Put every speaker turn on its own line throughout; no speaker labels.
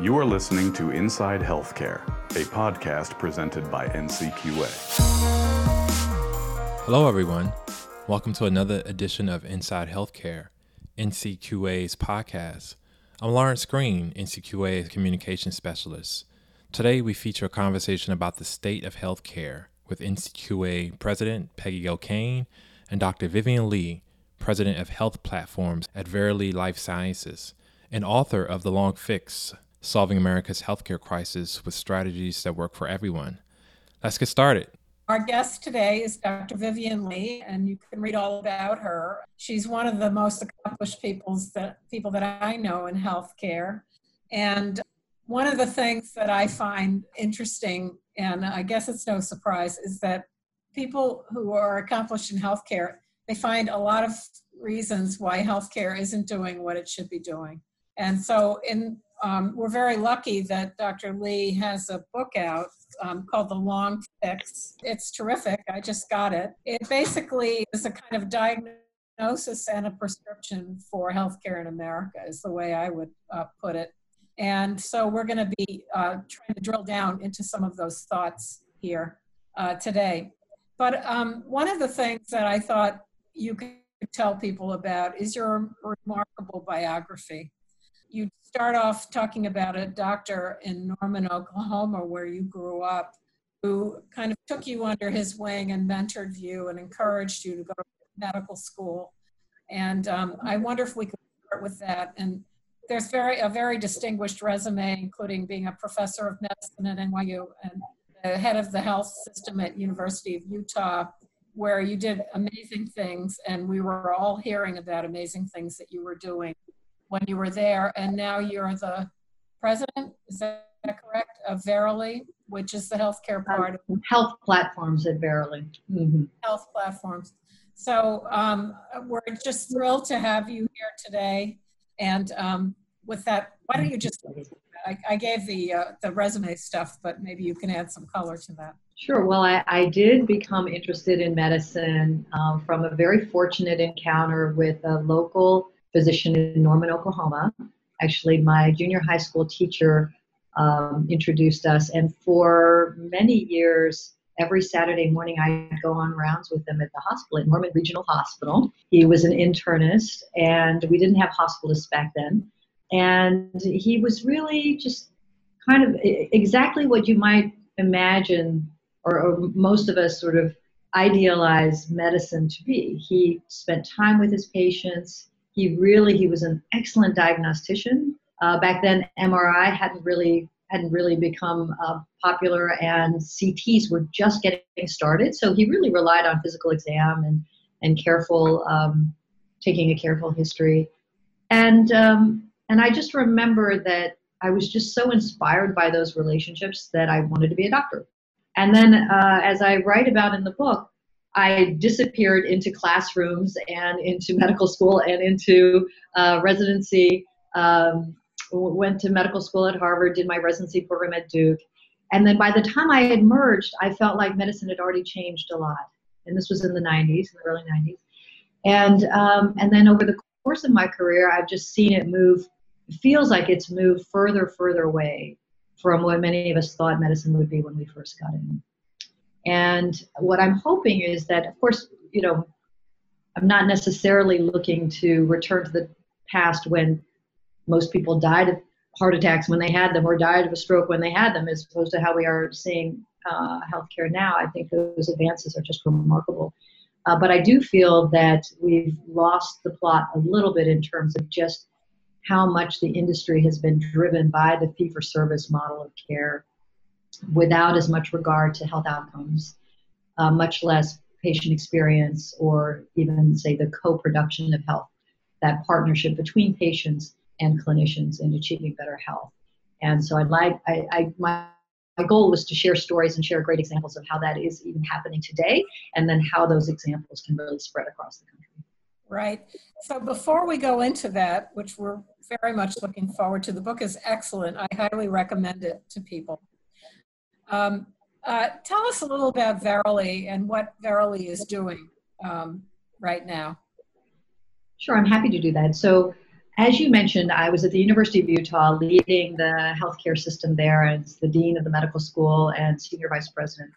You are listening to Inside Healthcare, a podcast presented by NCQA.
Hello, everyone. Welcome to another edition of Inside Healthcare, NCQA's podcast. I'm Lawrence Green, NCQA's communication specialist. Today, we feature a conversation about the state of healthcare with NCQA President Peggy O'Kane and Dr. Vivian Lee, President of Health Platforms at Verily Life Sciences, and author of The Long Fix Solving America's Healthcare Crisis with Strategies That Work for Everyone. Let's get started.
Our guest today is Dr. Vivian Lee, and you can read all about her. She's one of the most accomplished people's that, people that I know in healthcare. And one of the things that I find interesting, and I guess it's no surprise, is that people who are accomplished in healthcare, they find a lot of reasons why healthcare isn't doing what it should be doing. And so in um, we're very lucky that Dr. Lee has a book out um, called The Long Fix. It's terrific. I just got it. It basically is a kind of diagnosis and a prescription for healthcare in America, is the way I would uh, put it. And so we're going to be uh, trying to drill down into some of those thoughts here uh, today. But um, one of the things that I thought you could tell people about is your remarkable biography you start off talking about a doctor in Norman, Oklahoma, where you grew up, who kind of took you under his wing and mentored you and encouraged you to go to medical school. And um, I wonder if we could start with that. And there's very a very distinguished resume, including being a professor of medicine at NYU and the head of the health system at University of Utah, where you did amazing things, and we were all hearing about amazing things that you were doing when you were there, and now you're the president, is that correct, of Verily, which is the healthcare part of
health platforms at Verily.
Mm-hmm. Health platforms. So um, we're just thrilled to have you here today. And um, with that, why don't you just, I, I gave the, uh, the resume stuff, but maybe you can add some color to that.
Sure. Well, I, I did become interested in medicine um, from a very fortunate encounter with a local physician in Norman, Oklahoma. Actually, my junior high school teacher um, introduced us, and for many years, every Saturday morning, I'd go on rounds with him at the hospital at Norman Regional Hospital. He was an internist, and we didn't have hospitalists back then. And he was really just kind of exactly what you might imagine, or, or most of us sort of idealize medicine to be. He spent time with his patients he really he was an excellent diagnostician. Uh, back then, MRI hadn't really hadn't really become uh, popular, and CTs were just getting started. So he really relied on physical exam and and careful um, taking a careful history. And um, and I just remember that I was just so inspired by those relationships that I wanted to be a doctor. And then, uh, as I write about in the book, I disappeared into classrooms and into medical school and into uh, residency. Um, went to medical school at Harvard, did my residency program at Duke. And then by the time I had merged, I felt like medicine had already changed a lot. And this was in the 90s, in the early 90s. And, um, and then over the course of my career, I've just seen it move, it feels like it's moved further, further away from what many of us thought medicine would be when we first got in. And what I'm hoping is that, of course, you know, I'm not necessarily looking to return to the past when most people died of heart attacks when they had them or died of a stroke when they had them, as opposed to how we are seeing uh, healthcare now. I think those advances are just remarkable. Uh, but I do feel that we've lost the plot a little bit in terms of just how much the industry has been driven by the fee for service model of care without as much regard to health outcomes, uh, much less patient experience, or even, say, the co production of health, that partnership between patients and clinicians in achieving better health. And so I'd like, I, I my, my goal was to share stories and share great examples of how that is even happening today, and then how those examples can really spread across the country.
Right. So before we go into that, which we're very much looking forward to, the book is excellent. I highly recommend it to people. Um, uh, tell us a little about Verily and what Verily is doing um, right now.
Sure, I'm happy to do that. So, as you mentioned, I was at the University of Utah leading the healthcare system there as the dean of the medical school and senior vice president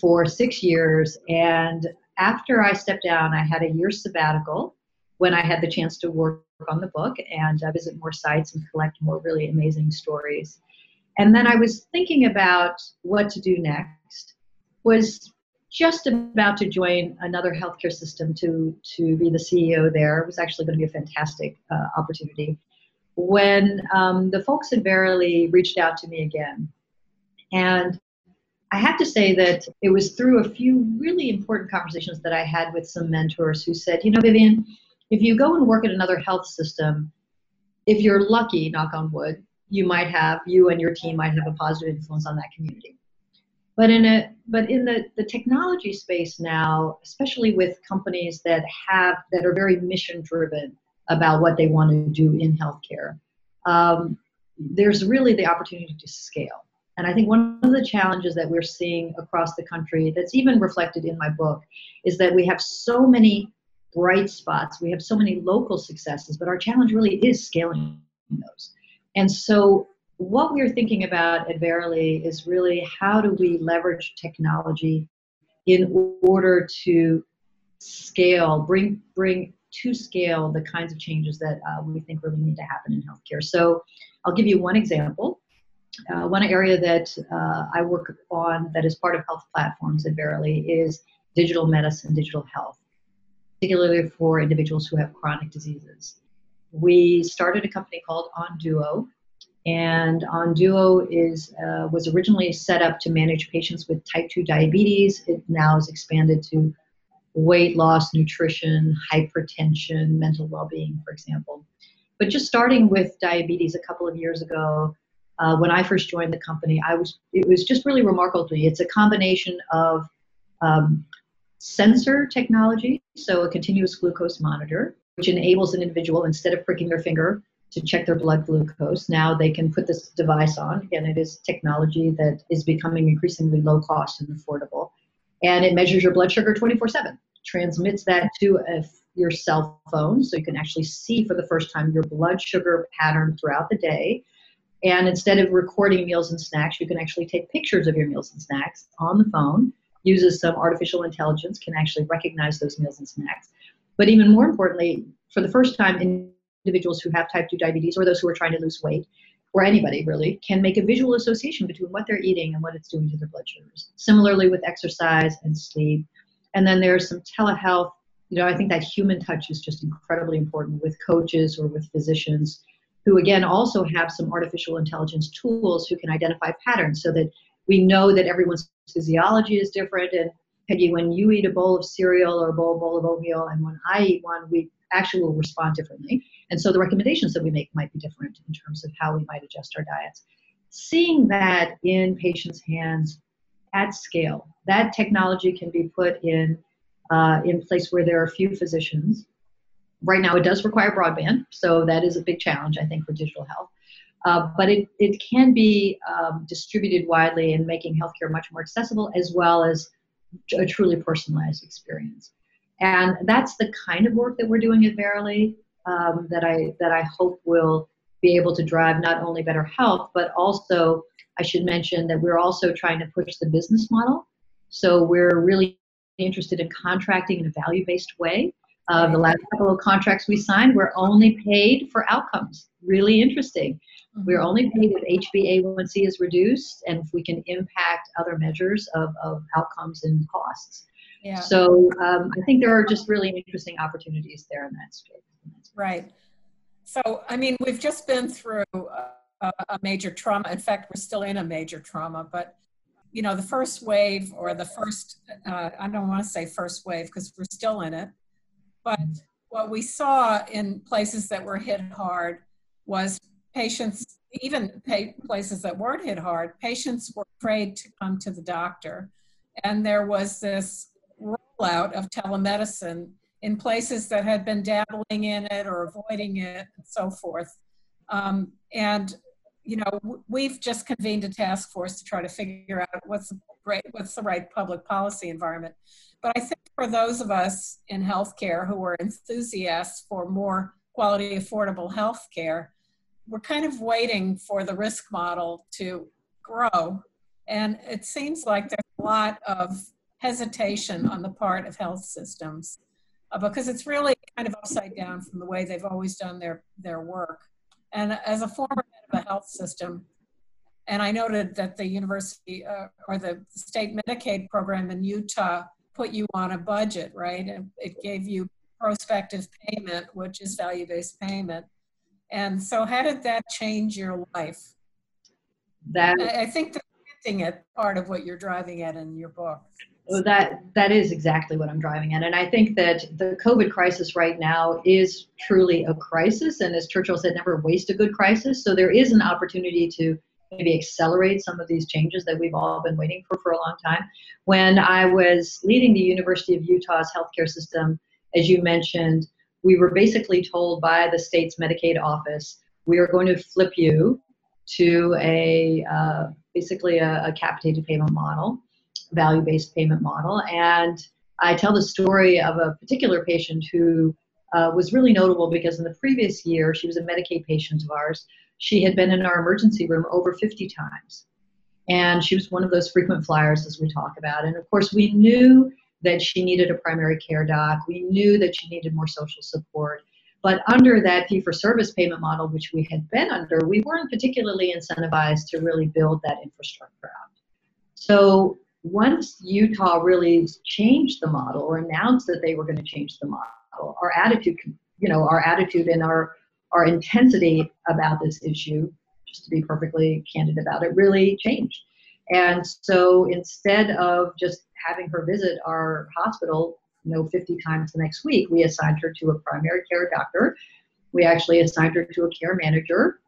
for six years. And after I stepped down, I had a year sabbatical when I had the chance to work on the book and uh, visit more sites and collect more really amazing stories. And then I was thinking about what to do next. Was just about to join another healthcare system to to be the CEO there. It was actually going to be a fantastic uh, opportunity. When um, the folks at Verily reached out to me again, and I have to say that it was through a few really important conversations that I had with some mentors who said, you know, Vivian, if you go and work at another health system, if you're lucky, knock on wood, you might have, you and your team might have a positive influence on that community. But in a but in the, the technology space now, especially with companies that have that are very mission driven about what they want to do in healthcare, um, there's really the opportunity to scale. And I think one of the challenges that we're seeing across the country, that's even reflected in my book, is that we have so many bright spots, we have so many local successes, but our challenge really is scaling those. And so, what we're thinking about at Verily is really how do we leverage technology in order to scale, bring bring to scale the kinds of changes that uh, we think really need to happen in healthcare. So, I'll give you one example. Uh, one area that uh, I work on that is part of health platforms at Verily is digital medicine, digital health, particularly for individuals who have chronic diseases. We started a company called Onduo, and Onduo is uh, was originally set up to manage patients with type 2 diabetes. It now is expanded to weight loss, nutrition, hypertension, mental well-being, for example. But just starting with diabetes a couple of years ago, uh, when I first joined the company, I was it was just really remarkable to me. It's a combination of um, sensor technology, so a continuous glucose monitor, which enables an individual instead of pricking their finger to check their blood glucose, now they can put this device on. Again, it is technology that is becoming increasingly low cost and affordable, and it measures your blood sugar 24/7. Transmits that to a, your cell phone, so you can actually see for the first time your blood sugar pattern throughout the day and instead of recording meals and snacks, you can actually take pictures of your meals and snacks on the phone, uses some artificial intelligence, can actually recognize those meals and snacks. But even more importantly, for the first time, individuals who have type 2 diabetes or those who are trying to lose weight, or anybody really, can make a visual association between what they're eating and what it's doing to their blood sugars. Similarly with exercise and sleep. And then there's some telehealth. You know, I think that human touch is just incredibly important with coaches or with physicians who again also have some artificial intelligence tools who can identify patterns so that we know that everyone's physiology is different and Peggy, when you eat a bowl of cereal or a bowl, bowl of oatmeal, and when I eat one, we actually will respond differently. And so the recommendations that we make might be different in terms of how we might adjust our diets. Seeing that in patients' hands at scale, that technology can be put in uh, in place where there are few physicians right now it does require broadband, so that is a big challenge, I think, for digital health. Uh, but it, it can be um, distributed widely and making healthcare much more accessible as well as a truly personalized experience. And that's the kind of work that we're doing at Verily um, that I that I hope will be able to drive not only better health, but also I should mention that we're also trying to push the business model. So we're really interested in contracting in a value-based way uh, the last couple of contracts we signed, we're only paid for outcomes. Really interesting. Mm-hmm. We're only paid if HbA1c is reduced and if we can impact other measures of, of outcomes and costs. Yeah. So um, I think there are just really interesting opportunities there in that space.
Right. So, I mean, we've just been through a, a major trauma. In fact, we're still in a major trauma, but you know, the first wave or the first, uh, I don't want to say first wave because we're still in it, but what we saw in places that were hit hard was patients, even places that weren't hit hard, patients were afraid to come to the doctor. And there was this rollout of telemedicine in places that had been dabbling in it or avoiding it and so forth. Um, and you know, we've just convened a task force to try to figure out what's the what's the right public policy environment. But I think for those of us in healthcare who are enthusiasts for more quality, affordable health care, we're kind of waiting for the risk model to grow. And it seems like there's a lot of hesitation on the part of health systems uh, because it's really kind of upside down from the way they've always done their, their work. And as a former head of a health system, and I noted that the university uh, or the state Medicaid program in Utah put you on a budget, right? And it gave you prospective payment, which is value based payment. And so, how did that change your life?
That
I, I think the it part of what you're driving at in your book.
Well, that that is exactly what I'm driving at, and I think that the COVID crisis right now is truly a crisis, and as Churchill said, never waste a good crisis. So there is an opportunity to maybe accelerate some of these changes that we've all been waiting for for a long time. When I was leading the University of Utah's healthcare system, as you mentioned, we were basically told by the state's Medicaid office, we are going to flip you to a uh, basically a, a capitated payment model, value-based payment model. And I tell the story of a particular patient who uh, was really notable because in the previous year, she was a Medicaid patient of ours. She had been in our emergency room over 50 times. And she was one of those frequent flyers, as we talk about. And of course, we knew that she needed a primary care doc. We knew that she needed more social support. But under that fee for service payment model, which we had been under, we weren't particularly incentivized to really build that infrastructure out. So once Utah really changed the model or announced that they were going to change the model, our attitude, you know, our attitude and our our intensity about this issue, just to be perfectly candid about it, really changed. And so instead of just having her visit our hospital, you know, 50 times the next week, we assigned her to a primary care doctor. We actually assigned her to a care manager,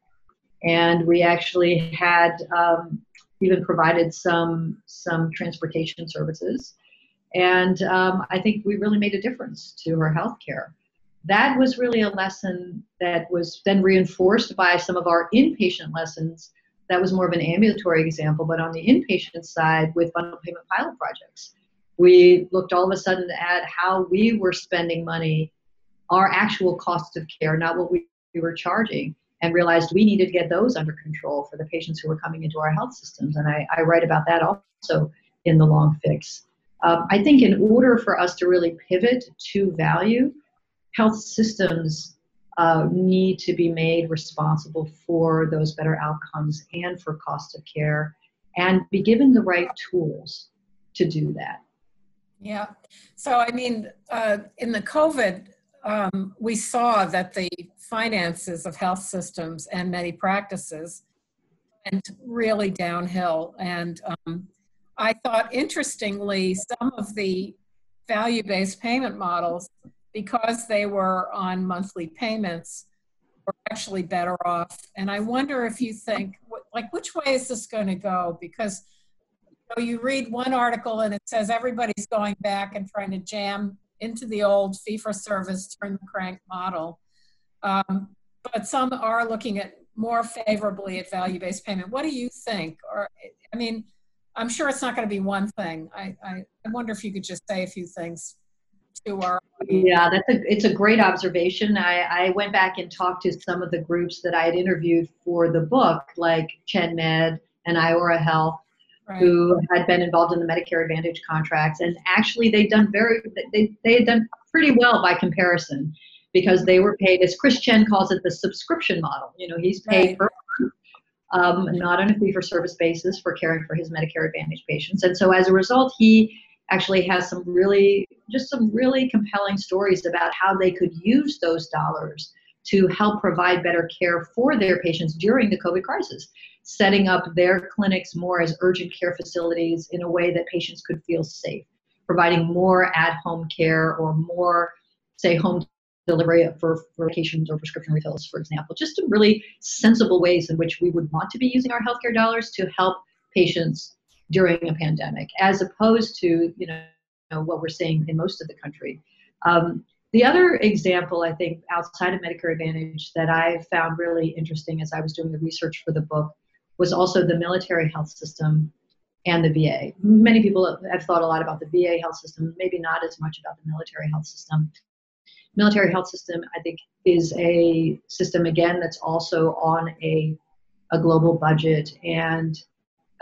and we actually had um, even provided some some transportation services. And um, I think we really made a difference to her health care that was really a lesson that was then reinforced by some of our inpatient lessons. That was more of an ambulatory example, but on the inpatient side with bundle payment pilot projects, we looked all of a sudden at how we were spending money, our actual cost of care, not what we, we were charging, and realized we needed to get those under control for the patients who were coming into our health systems. And I, I write about that also in the long fix. Um, I think in order for us to really pivot to value, health systems uh, need to be made responsible for those better outcomes and for cost of care and be given the right tools to do that.
Yeah. So, I mean, uh, in the COVID, um, we saw that the finances of health systems and many practices went really downhill. And um, I thought, interestingly, some of the value based payment models because they were on monthly payments, were actually better off. And I wonder if you think, like, which way is this going to go? Because you, know, you read one article and it says everybody's going back and trying to jam into the old fee for service, turn the crank model. Um, but some are looking at more favorably at value based payment. What do you think? Or, I mean, I'm sure it's not going to be one thing. I, I, I wonder if you could just say a few things to our
yeah that's a it's a great observation I, I went back and talked to some of the groups that i had interviewed for the book like Chen Med and iora health right. who had been involved in the medicare advantage contracts and actually they'd done very they, they had done pretty well by comparison because they were paid as chris chen calls it the subscription model you know he's paid right. per um, not on a fee for service basis for caring for his medicare advantage patients and so as a result he actually has some really just some really compelling stories about how they could use those dollars to help provide better care for their patients during the COVID crisis, setting up their clinics more as urgent care facilities in a way that patients could feel safe, providing more at home care or more, say, home delivery for, medications or prescription refills, for example. Just some really sensible ways in which we would want to be using our healthcare dollars to help patients during a pandemic, as opposed to you know, what we're seeing in most of the country. Um, the other example, I think, outside of Medicare Advantage that I found really interesting as I was doing the research for the book was also the military health system and the VA. Many people have thought a lot about the VA health system, maybe not as much about the military health system. military health system, I think, is a system again that's also on a a global budget and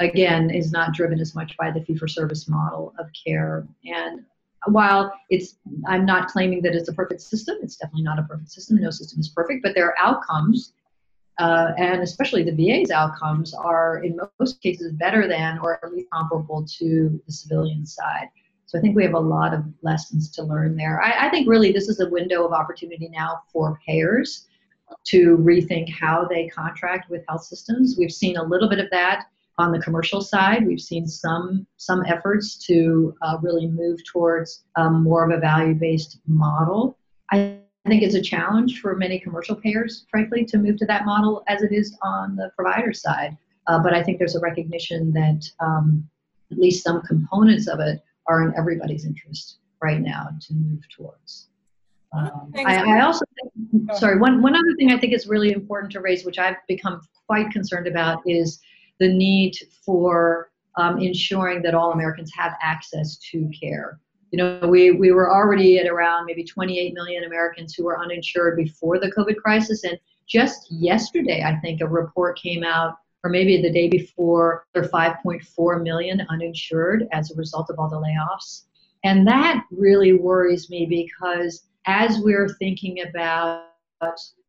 again is not driven as much by the fee for service model of care and while it's i'm not claiming that it's a perfect system it's definitely not a perfect system no system is perfect but there are outcomes uh, and especially the VA's outcomes are in most cases better than or at least comparable to the civilian side. So I think we have a lot of lessons to learn there. I, I think really this is a window of opportunity now for payers to rethink how they contract with health systems. We've seen a little bit of that on the commercial side. We've seen some some efforts to uh, really move towards um, more of a value-based model. I think it's a challenge for many commercial payers, frankly, to move to that model as it is on the provider side. Uh, but I think there's a recognition that um, at least some components of it are in everybody's interest right now to move towards. Um, I, I, also think, sorry, one, one other thing I think is really important to raise, which I've become quite concerned about, is the need for um, ensuring that all Americans have access to care. You know, we, we were already at around maybe 28 million Americans who were uninsured before the COVID crisis. And just yesterday, I think a report came out, or maybe the day before, there are 5.4 million uninsured as a result of all the layoffs. And that really worries me because as we're thinking about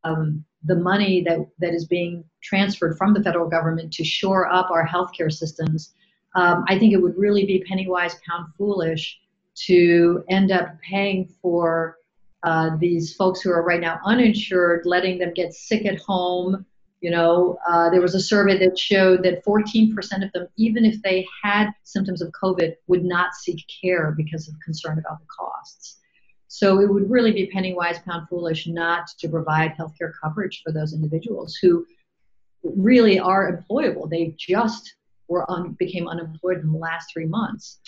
um, the money that, that is being transferred from the federal government to shore up our healthcare systems, um, I think it would really be penny wise, pound foolish to end up paying for uh, these folks who are right now uninsured, letting them get sick at home. You know, uh, there was a survey that showed that 14% of them, even if they had symptoms of COVID, would not seek care because of concern about the costs. So it would really be penny wise, pound foolish not to provide healthcare coverage for those individuals who really are employable. They just were un- became unemployed in the last three months,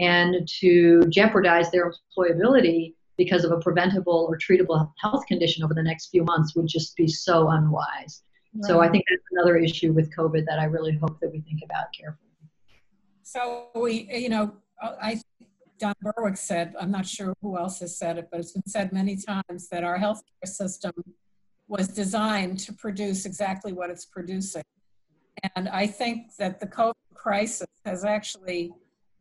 and to jeopardize their employability because of a preventable or treatable health condition over the next few months would just be so unwise. Right. So I think that's another issue with COVID that I really hope that we think about carefully.
So we, you know, I Don Berwick said, I'm not sure who else has said it, but it's been said many times that our healthcare system was designed to produce exactly what it's producing. And I think that the COVID crisis has actually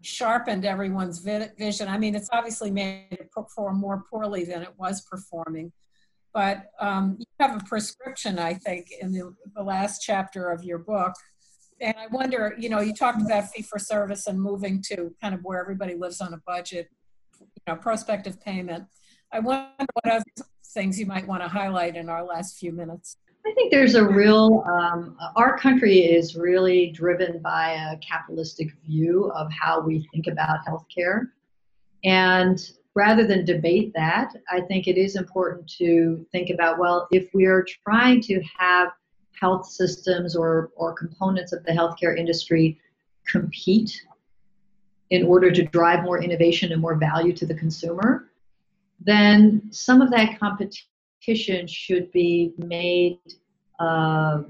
sharpened everyone's vision. I mean, it's obviously made it perform more poorly than it was performing. But um, you have a prescription, I think, in the, the last chapter of your book and I wonder, you know, you talked about fee for service and moving to kind of where everybody lives on a budget, you know, prospective payment. I wonder what other things you might want to highlight in our last few minutes.
I think there's a real, um, our country is really driven by a capitalistic view of how we think about healthcare. And rather than debate that, I think it is important to think about well, if we're trying to have health systems or, or components of the healthcare industry compete in order to drive more innovation and more value to the consumer, then some of that competition should be made. Uh,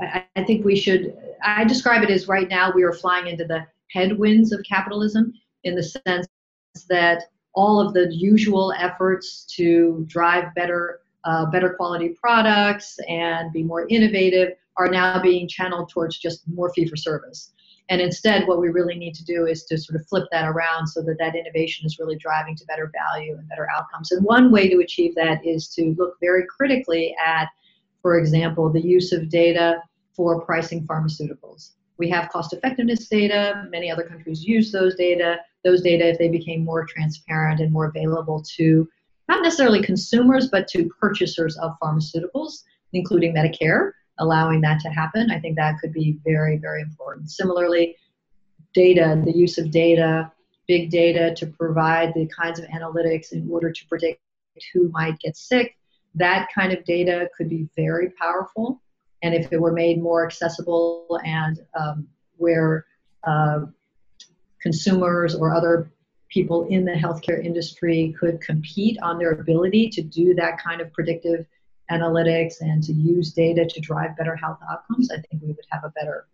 I, I think we should, I describe it as right now we are flying into the headwinds of capitalism in the sense that all of the usual efforts to drive better uh, better quality products and be more innovative are now being channeled towards just more fee for service. And instead, what we really need to do is to sort of flip that around so that that innovation is really driving to better value and better outcomes. And one way to achieve that is to look very critically at, for example, the use of data for pricing pharmaceuticals. We have cost effectiveness data. Many other countries use those data. Those data, if they became more transparent and more available to not necessarily consumers, but to purchasers of pharmaceuticals, including Medicare, allowing that to happen. I think that could be very, very important. Similarly, data, the use of data, big data to provide the kinds of analytics in order to predict who might get sick, that kind of data could be very powerful. And if it were made more accessible and um, where uh, consumers or other people in the healthcare industry could compete on their ability to do that kind of predictive analytics and to use data to drive better health outcomes, I think we would have a better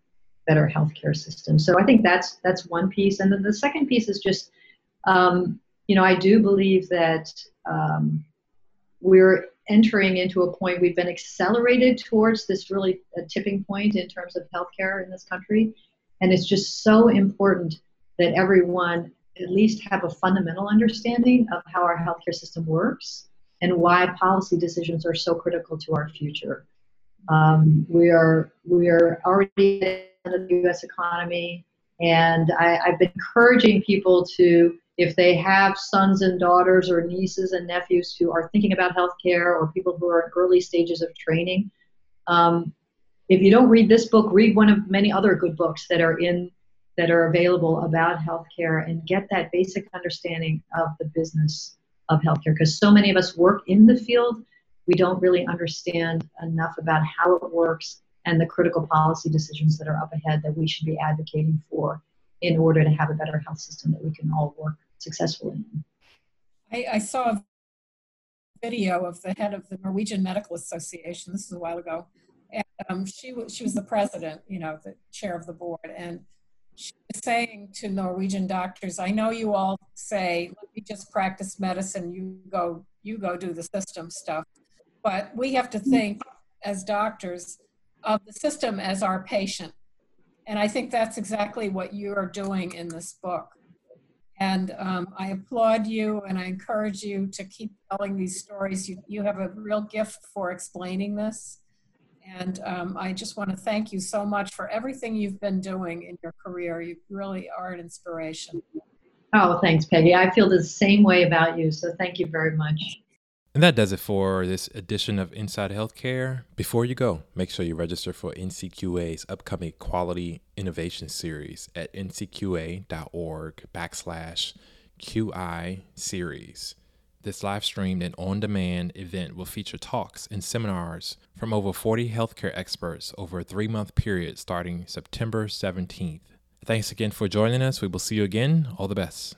better healthcare system. So I think that's that's one piece, and then the second piece is just, um, you know, I do believe that um, we're entering into a point we've been accelerated towards this really tipping point in terms of healthcare in this country and it's just so important that everyone at least have a fundamental understanding of how our healthcare system works and why policy decisions are so critical to our future. Um, we are we are already in the U.S. economy, and I, I've been encouraging people to, if they have sons and daughters or nieces and nephews who are thinking about healthcare or people who are in early stages of training, um, if you don't read this book, read one of many other good books that are in that are available about healthcare and get that basic understanding of the business of healthcare because so many of us work in the field we don't really understand enough about how it works and the critical policy decisions that are up ahead that we should be advocating for in order to have a better health system that we can all work successfully in.
I, I saw a video of the head of the Norwegian Medical Association. This is a while ago, and um, she was she was the president, you know, the chair of the board, and was saying to Norwegian doctors, "I know you all say, let me just practice medicine. You go, you go do the system stuff, but we have to think as doctors of the system as our patient." And I think that's exactly what you are doing in this book. And um, I applaud you and I encourage you to keep telling these stories. You, you have a real gift for explaining this. And um, I just want to thank you so much for everything you've been doing in your career. You really are an inspiration.
Oh, thanks, Peggy. I feel the same way about you. So thank you very much.
And that does it for this edition of Inside Healthcare. Before you go, make sure you register for NCQA's upcoming Quality Innovation Series at ncqa.org backslash QI series. This live streamed and on demand event will feature talks and seminars from over 40 healthcare experts over a three month period starting September 17th. Thanks again for joining us. We will see you again. All the best.